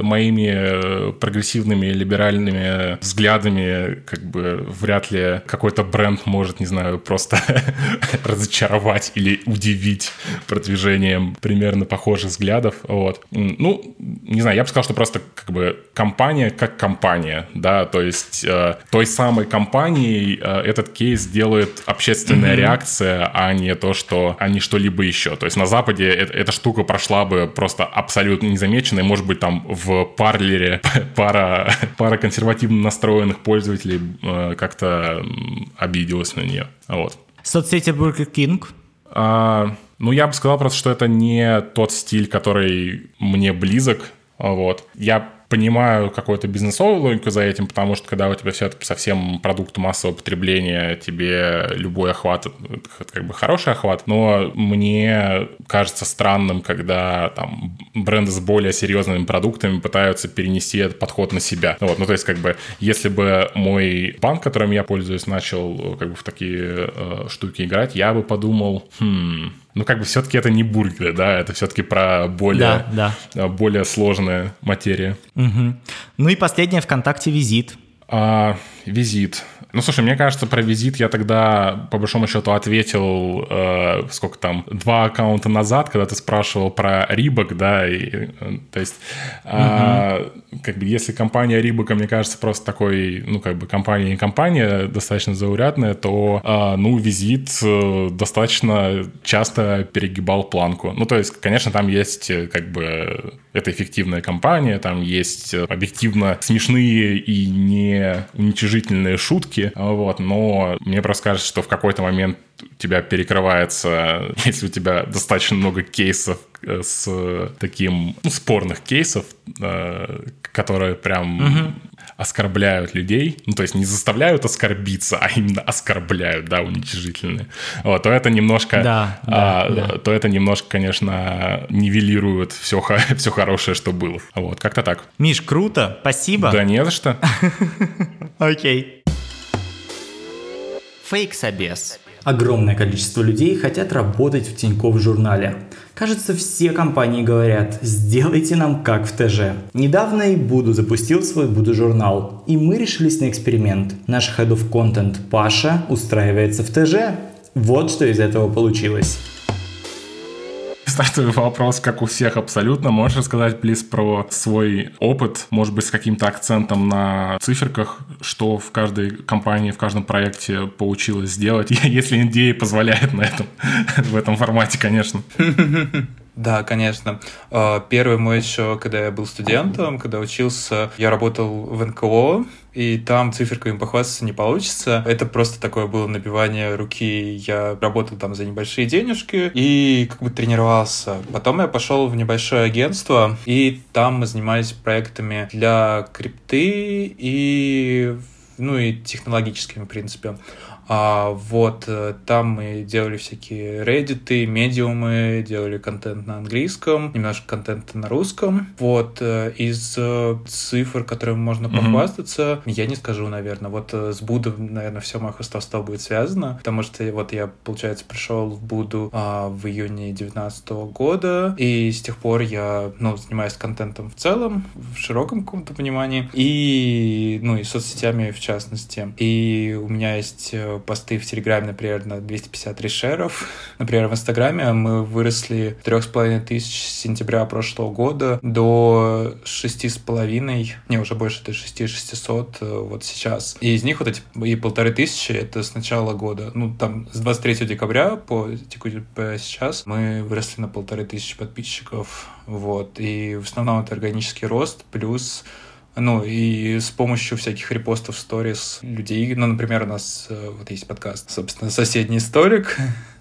моими прогрессивными либеральными взглядами как бы вряд ли какой-то бренд может, не знаю, просто (laughs) разочаровать или удивить продвижением примерно похожих взглядов. Вот. Ну, не знаю, я бы сказал, что просто как бы компания как компания, да, то есть э, той самой компанией э, этот кейс делает общественная mm-hmm. реакция, а не то, что, а не что-либо еще. То есть на Западе Западе эта, эта штука прошла бы просто абсолютно незамеченной. Может быть, там в парлере (laughs) пара, пара консервативно настроенных пользователей э, как-то обиделась на нее. Вот. Соцсети Burger King? А, ну, я бы сказал просто, что это не тот стиль, который мне близок. Вот. Я понимаю какую-то бизнесовую логику за этим, потому что когда у тебя все-таки совсем продукт массового потребления, тебе любой охват, это как бы хороший охват, но мне кажется странным, когда там бренды с более серьезными продуктами пытаются перенести этот подход на себя. Вот, ну, то есть, как бы, если бы мой банк, которым я пользуюсь, начал как бы в такие э, штуки играть, я бы подумал, хм, ну, как бы все-таки это не бургеры, да, это все-таки про более, да, да. более сложная материя. Угу. Ну и последнее ВКонтакте визит. А, визит. Ну, слушай, мне кажется, про визит я тогда, по большому счету, ответил, э, сколько там, два аккаунта назад, когда ты спрашивал про Рибок, да, и, э, то есть, угу. э, как бы, если компания Рибока, мне кажется, просто такой, ну, как бы, компания не компания, достаточно заурядная, то, э, ну, визит э, достаточно часто перегибал планку. Ну, то есть, конечно, там есть, э, как бы, это эффективная компания, там есть э, объективно смешные и не уничижительные шутки, вот, но мне просто кажется, что в какой-то момент у тебя перекрывается, (laughs) если у тебя достаточно много кейсов э, с таким, ну, спорных кейсов, э, которые прям угу. Оскорбляют людей, ну, то есть не заставляют оскорбиться, а именно оскорбляют, да, уничижительные, вот, то это немножко, да, а, да. то это немножко, конечно, нивелирует все, (laughs) все хорошее, что было. Вот, как-то так. Миш, круто, спасибо. Да не за что. (laughs) Окей. Фейк-собес. Огромное количество людей хотят работать в Тинькофф журнале. Кажется, все компании говорят, сделайте нам как в ТЖ. Недавно и Буду запустил свой Буду журнал, и мы решились на эксперимент. Наш Head of Content Паша устраивается в ТЖ. Вот что из этого получилось (laughs) стартовый вопрос, как у всех абсолютно. Можешь рассказать, плиз, про свой опыт, может быть, с каким-то акцентом на циферках, что в каждой компании, в каждом проекте получилось сделать, (laughs) если идея позволяет на этом, (laughs) в этом формате, конечно. Да, конечно. А, первый мой еще, когда я был студентом, когда учился, я работал в НКО, и там циферками похвастаться не получится. Это просто такое было набивание руки. Я работал там за небольшие денежки и как бы тренировался. Потом я пошел в небольшое агентство, и там мы занимались проектами для крипты и ну и технологическими, в принципе. А, вот, э, там мы делали всякие реддиты, медиумы, делали контент на английском, немножко контента на русском. Вот, э, из э, цифр, которыми можно mm-hmm. похвастаться, я не скажу, наверное. Вот с Буду, наверное, все мое хвостовство будет связано, потому что вот я, получается, пришел в Буду а, в июне 2019 года, и с тех пор я, ну, занимаюсь контентом в целом, в широком каком-то понимании, и, ну, и соцсетями в частности. И у меня есть посты в Телеграме, например, на 253 шеров. Например, в Инстаграме мы выросли трех с половиной тысяч с сентября прошлого года до шести с половиной, не, уже больше, это шести шестисот э, вот сейчас. И из них вот эти и полторы тысячи — это с начала года. Ну, там, с 23 декабря по, по сейчас мы выросли на полторы тысячи подписчиков. Вот. И в основном это органический рост плюс ну, и с помощью всяких репостов, сторис людей. Ну, например, у нас э, вот есть подкаст, собственно, «Соседний столик», (laughs)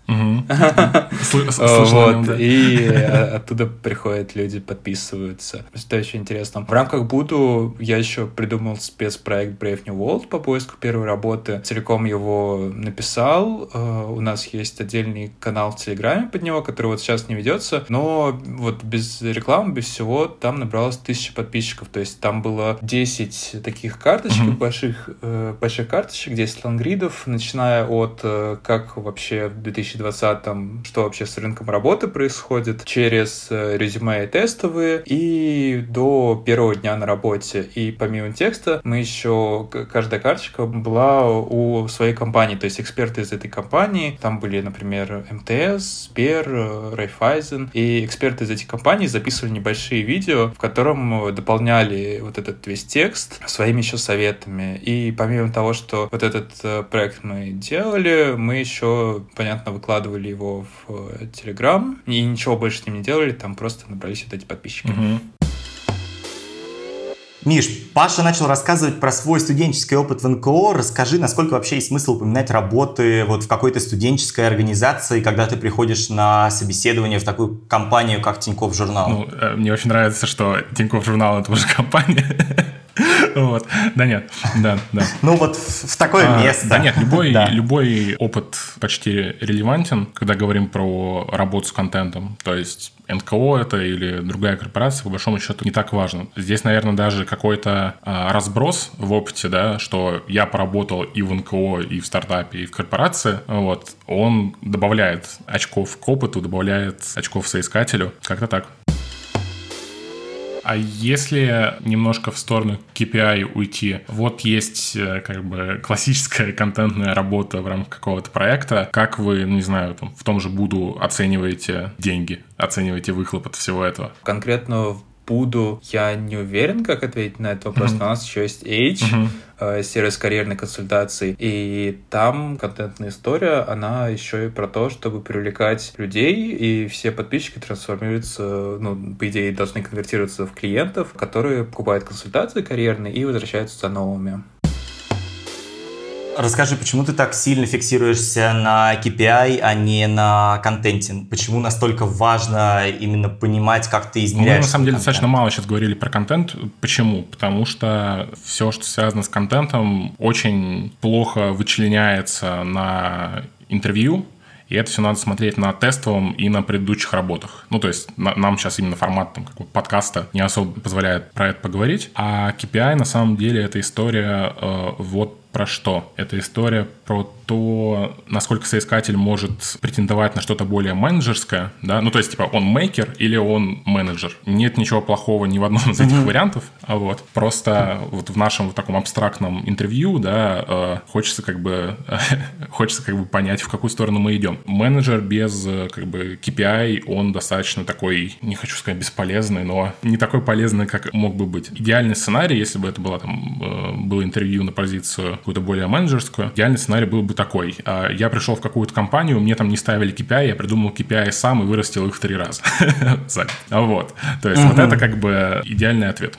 Вот, и оттуда приходят люди, подписываются. Что очень интересно. В рамках Буду я еще придумал спецпроект Brave New World по поиску первой работы. Целиком его написал. Э, у нас есть отдельный канал в Телеграме под него, который вот сейчас не ведется, но вот без рекламы, без всего, там набралось тысяча подписчиков. То есть там было 10 таких карточек, больших, э, больших карточек, 10 лонгридов, начиная от э, как вообще в 2000 2020, что вообще с рынком работы происходит, через э, резюме и тестовые, и до первого дня на работе. И помимо текста, мы еще, каждая карточка была у своей компании, то есть эксперты из этой компании, там были, например, МТС, Сбер, э, Райфайзен, и эксперты из этих компаний записывали небольшие видео, в котором дополняли вот этот весь текст своими еще советами. И помимо того, что вот этот э, проект мы делали, мы еще, понятно, выкладывали его в Телеграм, и ничего больше с ним не делали, там просто набрались вот эти подписчики. Угу. Миш, Паша начал рассказывать про свой студенческий опыт в НКО. Расскажи, насколько вообще есть смысл упоминать работы вот в какой-то студенческой организации, когда ты приходишь на собеседование в такую компанию, как Тинькофф Журнал? Ну, э, мне очень нравится, что Тинькофф Журнал — это уже компания. (laughs) Вот. Да нет, да, да. Ну вот в такое а, место. Да нет, любой, да. любой опыт почти релевантен, когда говорим про работу с контентом. То есть НКО это или другая корпорация, по большому счету, не так важно. Здесь, наверное, даже какой-то а, разброс в опыте, да, что я поработал и в НКО, и в стартапе, и в корпорации, вот, он добавляет очков к опыту, добавляет очков соискателю. Как-то так. А если немножко в сторону KPI уйти, вот есть э, как бы классическая контентная работа в рамках какого-то проекта. Как вы, ну, не знаю, там, в том же Буду оцениваете деньги, оцениваете выхлоп от всего этого? Конкретно буду. Я не уверен, как ответить на этот вопрос, mm-hmm. но у нас еще есть Age, mm-hmm. сервис карьерной консультации, и там контентная история, она еще и про то, чтобы привлекать людей, и все подписчики трансформируются, ну, по идее, должны конвертироваться в клиентов, которые покупают консультации карьерные и возвращаются за новыми. Расскажи, почему ты так сильно фиксируешься на KPI, а не на контенте? Почему настолько важно именно понимать, как ты измеряешь? Мы на самом деле контент? достаточно мало сейчас говорили про контент. Почему? Потому что все, что связано с контентом, очень плохо вычленяется на интервью, и это все надо смотреть на тестовом и на предыдущих работах. Ну, то есть на, нам сейчас именно формат там, как бы, подкаста не особо позволяет про это поговорить. А KPI на самом деле это история э, вот про что? Это история про то насколько соискатель может претендовать на что-то более менеджерское, да, ну то есть типа он мейкер или он менеджер. Нет ничего плохого ни в одном из этих mm-hmm. вариантов, а вот просто вот в нашем вот таком абстрактном интервью, да, э, хочется как бы (laughs) хочется как бы понять, в какую сторону мы идем. Менеджер без как бы KPI, он достаточно такой, не хочу сказать бесполезный, но не такой полезный, как мог бы быть. Идеальный сценарий, если бы это было там э, было интервью на позицию какую-то более менеджерскую, идеальный сценарий был бы такой. А, я пришел в какую-то компанию, мне там не ставили KPI, я придумал KPI сам и вырастил их в три раза. (laughs) Вот. То есть вот это как бы идеальный ответ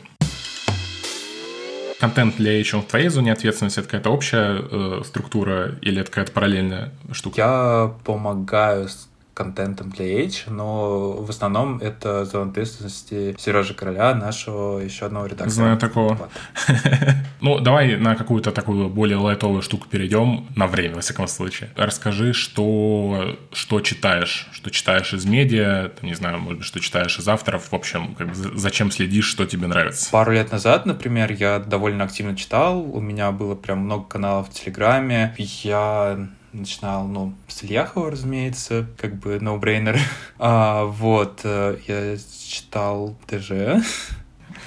контент для HM в твоей зоне ответственности это какая-то общая э, структура или это какая-то параллельная штука? Я помогаю контентом для H, но в основном это зона ответственности Сережи Короля, нашего еще одного редактора. Знаю такого. (laughs) Ну, давай на какую-то такую более лайтовую штуку перейдем, на время, во всяком случае. Расскажи, что, что читаешь, что читаешь из медиа, там, не знаю, может быть, что читаешь из авторов, в общем, как, зачем следишь, что тебе нравится. Пару лет назад, например, я довольно активно читал, у меня было прям много каналов в Телеграме, я начинал, ну, с Ильяхова, разумеется, как бы no-brainer. (laughs) А, вот, э, я читал ДЖ.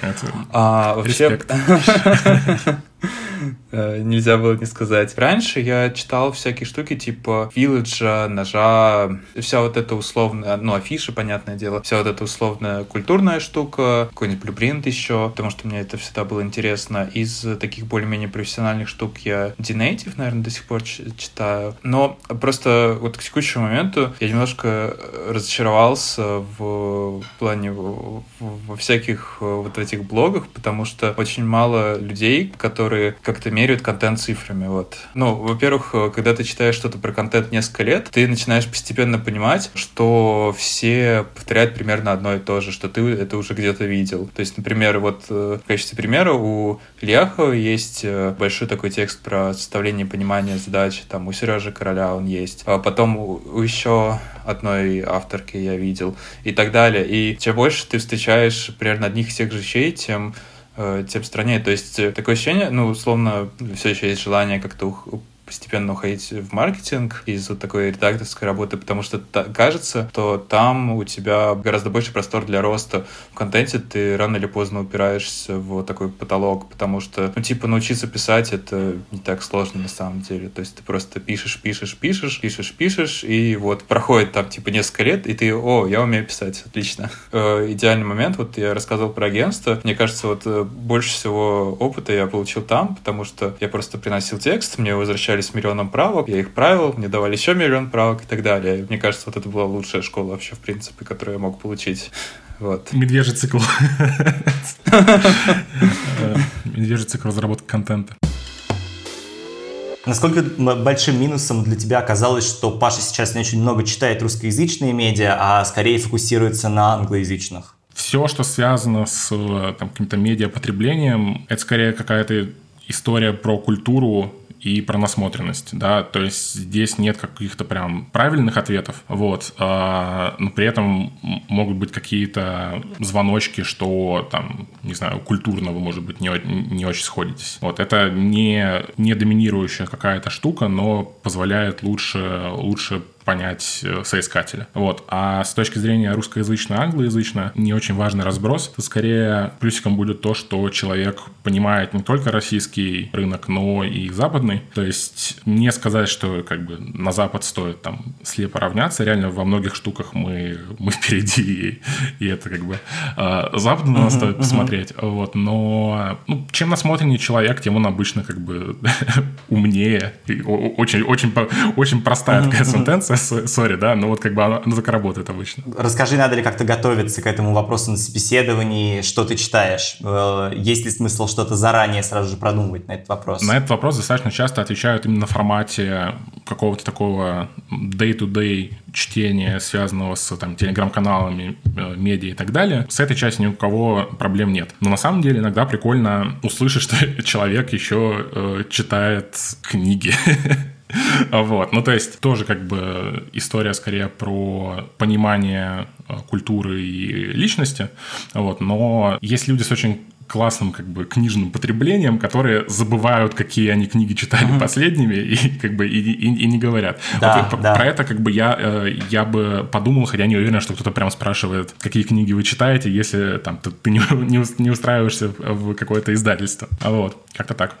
Это а, вообще... (laughs) Э, нельзя было не сказать. Раньше я читал всякие штуки типа Вилледжа, Ножа, вся вот эта условная, ну, афиши, понятное дело, вся вот эта условная культурная штука, какой-нибудь блюпринт еще, потому что мне это всегда было интересно. Из таких более-менее профессиональных штук я Dnative, наверное, до сих пор читаю. Но просто вот к текущему моменту я немножко разочаровался в плане во всяких э, вот этих блогах, потому что очень мало людей, которые как-то меряют контент цифрами. Вот. Ну, во-первых, когда ты читаешь что-то про контент несколько лет, ты начинаешь постепенно понимать, что все повторяют примерно одно и то же, что ты это уже где-то видел. То есть, например, вот э, в качестве примера у Ильяхова есть э, большой такой текст про составление понимания задачи, там у Сережи Короля он есть. А потом у еще одной авторки я видел и так далее. И чем больше ты встречаешь примерно одних и тех же вещей, тем Э, тем страннее. То есть э, такое ощущение, ну, условно, все еще есть желание как-то постепенно уходить в маркетинг из вот такой редакторской работы, потому что кажется, что там у тебя гораздо больше простор для роста в контенте, ты рано или поздно упираешься в вот такой потолок, потому что, ну, типа, научиться писать — это не так сложно на самом деле. То есть ты просто пишешь, пишешь, пишешь, пишешь, пишешь, и вот проходит там, типа, несколько лет, и ты, о, я умею писать, отлично. Э, идеальный момент, вот я рассказывал про агентство, мне кажется, вот э, больше всего опыта я получил там, потому что я просто приносил текст, мне возвращали с миллионом правок, я их правил, мне давали еще миллион правок и так далее. Мне кажется, вот это была лучшая школа вообще, в принципе, которую я мог получить. Вот. Медвежий цикл. (laughs) Медвежий цикл разработки контента. Насколько большим минусом для тебя оказалось, что Паша сейчас не очень много читает русскоязычные медиа, а скорее фокусируется на англоязычных? Все, что связано с там, каким-то медиапотреблением, это скорее какая-то история про культуру и про насмотренность, да, то есть здесь нет каких-то прям правильных ответов, вот, а, но при этом могут быть какие-то звоночки, что там, не знаю, культурно вы, может быть, не, не очень сходитесь. Вот, это не, не доминирующая какая-то штука, но позволяет лучше, лучше понять э, соискателя. Вот. А с точки зрения русскоязычно, англоязычно, не очень важный разброс. Это скорее плюсиком будет то, что человек понимает не только российский рынок, но и западный. То есть не сказать, что как бы на Запад стоит там слепо равняться. Реально во многих штуках мы, (laughs) мы впереди, и, и это как бы э, западно uh-huh, стоит uh-huh. посмотреть. Вот. Но ну, чем насмотреннее человек, тем он обычно как бы (laughs) умнее. И очень, очень, очень простая такая сентенция сори, да, но вот как бы оно, оно так работает обычно. Расскажи, надо ли как-то готовиться к этому вопросу на собеседовании, что ты читаешь? Э, есть ли смысл что-то заранее сразу же продумывать на этот вопрос? На этот вопрос достаточно часто отвечают именно в формате какого-то такого day-to-day чтения, связанного с там, телеграм-каналами, э, медиа и так далее. С этой частью ни у кого проблем нет. Но на самом деле иногда прикольно услышать, что (laughs) человек еще э, читает книги. (laughs) (laughs) Вот, ну то есть тоже как бы история скорее про понимание э, культуры и личности, вот, но есть люди с очень классным как бы книжным потреблением, которые забывают, какие они книги читали mm-hmm. последними (laughs) и как бы и, и, и не говорят. Да, вот, да. Про это как бы я, э, я бы подумал, хотя не уверен, что кто-то прям спрашивает, какие книги вы читаете, если там ты, ты не, (laughs) не устраиваешься в какое-то издательство. А вот, как-то так.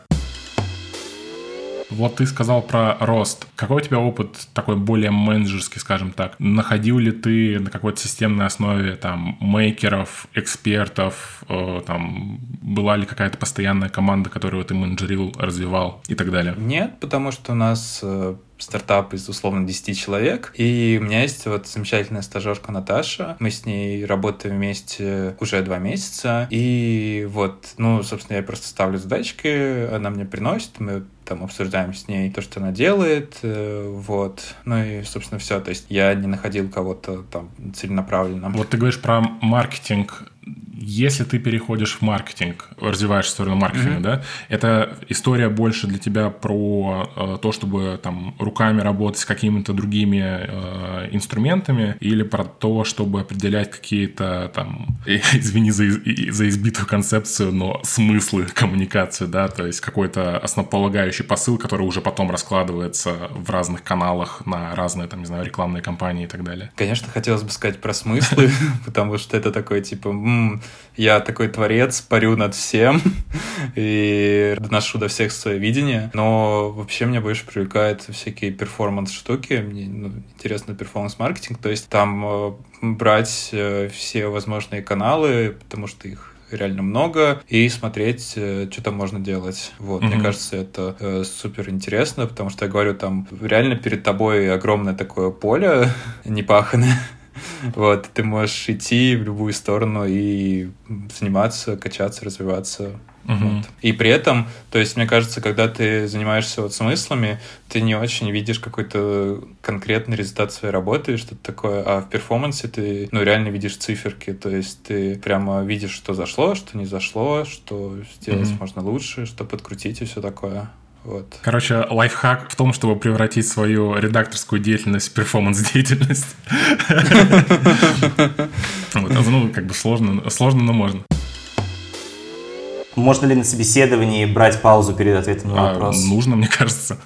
Вот ты сказал про рост. Какой у тебя опыт такой более менеджерский, скажем так? Находил ли ты на какой-то системной основе там мейкеров, экспертов, там была ли какая-то постоянная команда, которую ты менеджерил, развивал и так далее? Нет, потому что у нас э, стартап из условно 10 человек. И у меня есть вот замечательная стажерка Наташа. Мы с ней работаем вместе уже два месяца. И вот, ну, собственно, я просто ставлю задачки, она мне приносит, мы там обсуждаем с ней то, что она делает, э, вот. Ну и, собственно, все. То есть я не находил кого-то там целенаправленно. Вот ты говоришь про маркетинг если ты переходишь в маркетинг, развиваешь сторону маркетинга, mm-hmm. да, это история больше для тебя про э, то, чтобы там руками работать с какими-то другими э, инструментами, или про то, чтобы определять какие-то там, (laughs) извини за, за избитую концепцию, но смыслы коммуникации, да, то есть какой-то основополагающий посыл, который уже потом раскладывается в разных каналах на разные, там, не знаю, рекламные кампании и так далее. Конечно, хотелось бы сказать про смыслы, (laughs) потому что это такой, типа, я такой творец, парю над всем (laughs) и доношу до всех свое видение. Но вообще меня больше привлекают всякие перформанс-штуки. Мне ну, интересно перформанс-маркетинг. То есть там э, брать э, все возможные каналы, потому что их реально много, и смотреть, э, что там можно делать. Вот, mm-hmm. мне кажется, это э, супер интересно, потому что я говорю, там реально перед тобой огромное такое поле (laughs) непаханное, вот, ты можешь идти в любую сторону и заниматься, качаться, развиваться. Угу. Вот. И при этом, то есть, мне кажется, когда ты занимаешься вот смыслами, ты не очень видишь какой-то конкретный результат своей работы, что-то такое, а в перформансе ты, ну, реально видишь циферки, то есть ты прямо видишь, что зашло, что не зашло, что сделать угу. можно лучше, что подкрутить и все такое. Вот. Короче, лайфхак в том, чтобы превратить свою редакторскую деятельность в перформанс-деятельность. (laughs) Ну, как бы сложно, сложно, но можно. Можно ли на собеседовании брать паузу перед ответом на а, вопрос? нужно, мне кажется.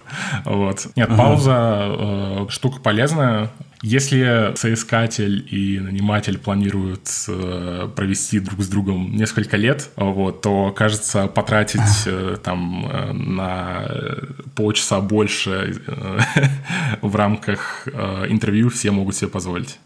Вот. Нет, пауза э, штука полезная. Если соискатель и наниматель планируют э, провести друг с другом несколько лет, вот, то, кажется, потратить э, там э, на полчаса больше (laughs) в рамках интервью все могут себе позволить.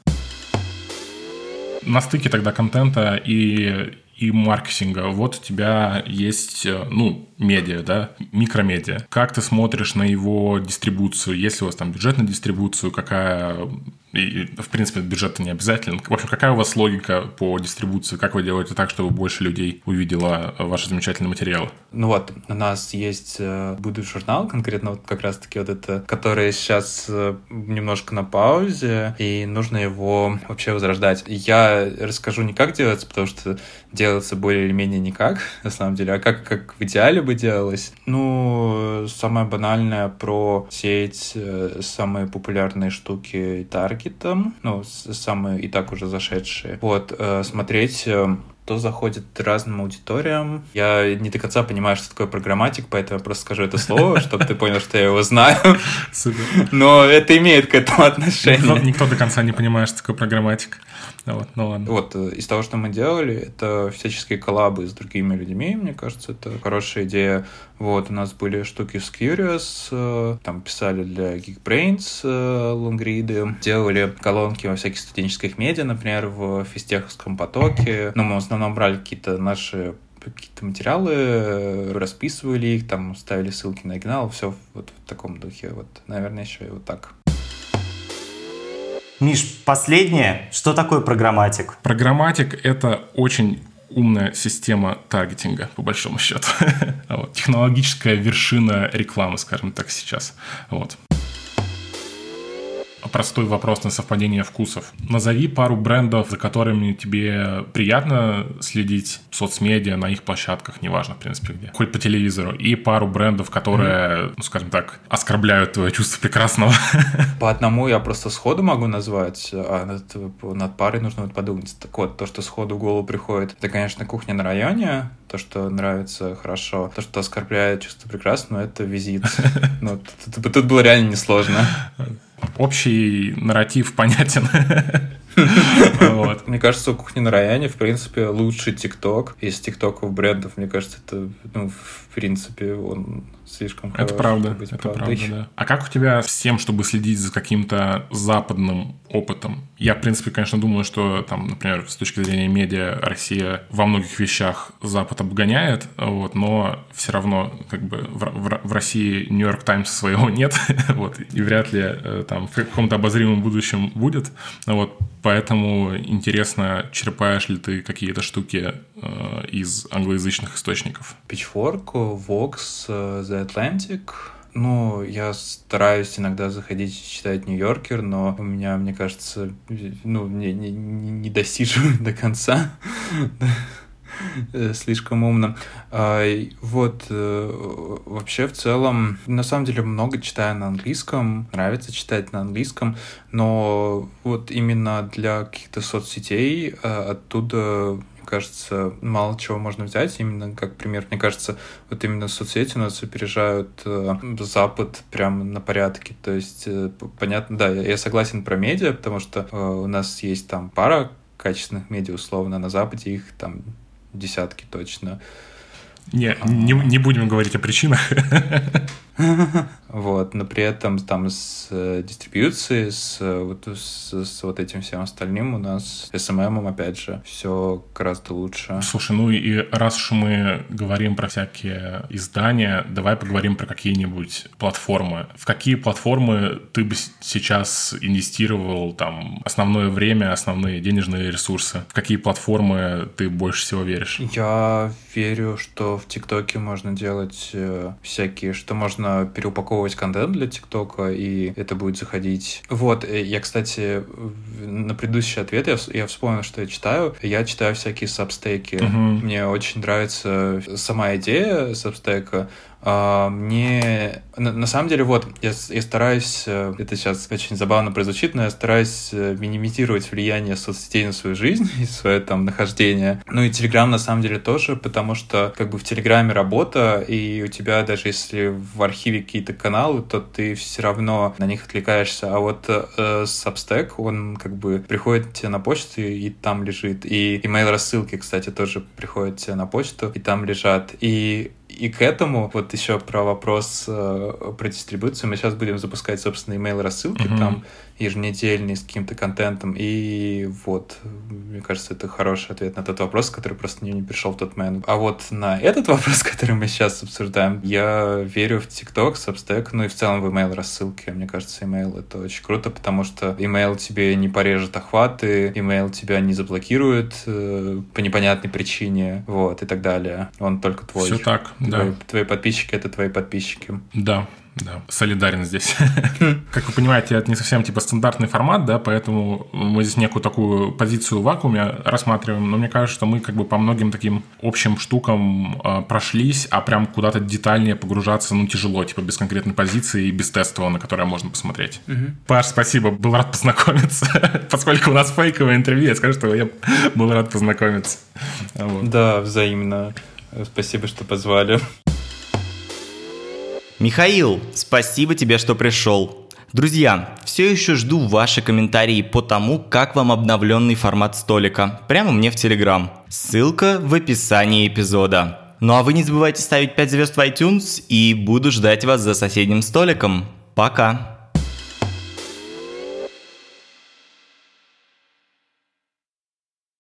На стыке тогда контента и и маркетинга. Вот у тебя есть, ну, медиа, да, микромедиа. Как ты смотришь на его дистрибуцию? Есть ли у вас там бюджет на дистрибуцию? Какая и, в принципе, бюджет не обязателен. В общем, какая у вас логика по дистрибуции? Как вы делаете так, чтобы больше людей увидело ваши замечательные материалы? Ну вот, у нас есть э, будущий журнал, конкретно вот как раз-таки вот это, который сейчас э, немножко на паузе, и нужно его вообще возрождать. Я расскажу не как делается, потому что делается более или менее никак, (laughs) на самом деле, а как, как в идеале бы делалось. Ну, самое банальное про сеть, э, самые популярные штуки таргет, маркетом, ну, самые и так уже зашедшие. Вот, э, смотреть э, кто заходит разным аудиториям. Я не до конца понимаю, что такое программатик, поэтому я просто скажу это слово, (laughs) чтобы ты понял, что я его знаю. Супер. Но это имеет к этому отношение. Никто, никто до конца не понимает, что такое программатик. Вот, ну ладно. Вот, э, из того, что мы делали, это всяческие коллабы с другими людьми, мне кажется, это хорошая идея. Вот, у нас были штуки с Curious, э, там писали для Geekbrains э, лонгриды, делали колонки во всяких студенческих медиа, например, в физтеховском потоке. Но мы в основном брали какие-то наши какие-то материалы, расписывали их, там ставили ссылки на оригинал, все вот в таком духе. Вот, наверное, еще и вот так. Миш, последнее. Что такое программатик? Программатик — это очень умная система таргетинга, по большому счету. (laughs) вот. Технологическая вершина рекламы, скажем так, сейчас. Вот. Простой вопрос на совпадение вкусов. Назови пару брендов, за которыми тебе приятно следить в соцмедиа, на их площадках, неважно, в принципе, где. Хоть по телевизору. И пару брендов, которые, mm-hmm. ну, скажем так, оскорбляют твое чувство прекрасного. (laughs) По одному я просто сходу могу назвать, а над, над парой нужно вот подумать. Так вот, то, что сходу в голову приходит, это, конечно, кухня на районе, то, что нравится хорошо, то, что оскорбляет чувство прекрасного, это визит. (laughs) Ну, тут, тут было реально несложно. (laughs) Общий нарратив понятен. (laughs) Вот. Мне кажется, у кухни на Раяне, в принципе, лучший ТикТок из ТикТоков брендов. Мне кажется, это, ну, в принципе, он слишком Это правда, быть это правда, да. А как у тебя с тем, чтобы следить за каким-то западным опытом? Я, в принципе, конечно, думаю, что там, например, с точки зрения медиа Россия во многих вещах Запад обгоняет, вот, но все равно как бы в, в, в России Нью-Йорк Таймс своего (laughs) нет, вот, и вряд ли э, там в каком-то обозримом будущем будет, вот, поэтому интересно, черпаешь ли ты какие-то штуки э, из англоязычных источников? Pitchfork, Vox, э, The Atlantic. Ну, я стараюсь иногда заходить читать Нью-Йоркер, но у меня, мне кажется, ну, не, не, не достиживаю (laughs) до конца. Слишком умно. А, вот, э, вообще в целом, на самом деле много читаю на английском, нравится читать на английском, но вот именно для каких-то соцсетей э, оттуда кажется, мало чего можно взять, именно как пример. Мне кажется, вот именно соцсети у нас опережают э, Запад прямо на порядке. То есть, э, понятно, да, я, я согласен про медиа, потому что э, у нас есть там пара качественных медиа, условно, на Западе их там десятки точно. Не, не, не будем говорить о причинах. (laughs) (laughs) Вот, но при этом там с э, дистрибьюцией, с, э, вот, с, с вот этим всем остальным у нас с SMM, опять же, все гораздо лучше. Слушай, ну и раз уж мы говорим про всякие издания, давай поговорим про какие-нибудь платформы. В какие платформы ты бы сейчас инвестировал там основное время, основные денежные ресурсы? В какие платформы ты больше всего веришь? Я верю, что в ТикТоке можно делать э, всякие, что можно переупаковывать контент для ТикТока, и это будет заходить. Вот, э, я, кстати, на предыдущий ответ я, я вспомнил, что я читаю. Я читаю всякие сабстейки. Угу. Мне очень нравится сама идея сабстейка, мне на, на самом деле вот я, я стараюсь, э, это сейчас очень забавно прозвучит, но я стараюсь э, минимизировать влияние соцсетей на свою жизнь (laughs) и свое там нахождение. Ну и Телеграм на самом деле тоже, потому что как бы в Телеграме работа, и у тебя даже если в архиве какие-то каналы, то ты все равно на них отвлекаешься. А вот э, Substack, он как бы приходит тебе на почту и там лежит. И email рассылки, кстати, тоже приходят тебе на почту и там лежат. И и к этому, вот еще про вопрос э, про дистрибуцию, мы сейчас будем запускать, собственно, email рассылки mm-hmm. там еженедельный с каким-то контентом. И вот, мне кажется, это хороший ответ на тот вопрос, который просто мне не пришел в тот момент. А вот на этот (laughs) вопрос, который мы сейчас обсуждаем, я верю в TikTok, Substack, ну и в целом в email рассылки. Мне кажется, email это очень круто, потому что email тебе не порежет охваты, email тебя не заблокирует э, по непонятной причине, вот, и так далее. Он только твой. Все так, твои, да. Твои подписчики — это твои подписчики. Да, да, солидарен здесь. (laughs) Как вы понимаете, это не совсем типа стандартный формат, да, поэтому мы здесь некую такую позицию в вакууме рассматриваем, но мне кажется, что мы как бы по многим таким общим штукам э, прошлись, а прям куда-то детальнее погружаться, ну, тяжело, типа без конкретной позиции и без тестового, на которое можно посмотреть. Угу. Паш, спасибо, был рад познакомиться. (laughs) Поскольку у нас фейковое интервью, я скажу, что я был рад познакомиться. Вот. Да, взаимно. Спасибо, что позвали. Михаил, спасибо тебе, что пришел. Друзья, все еще жду ваши комментарии по тому, как вам обновленный формат столика. Прямо мне в Телеграм. Ссылка в описании эпизода. Ну а вы не забывайте ставить 5 звезд в iTunes и буду ждать вас за соседним столиком. Пока!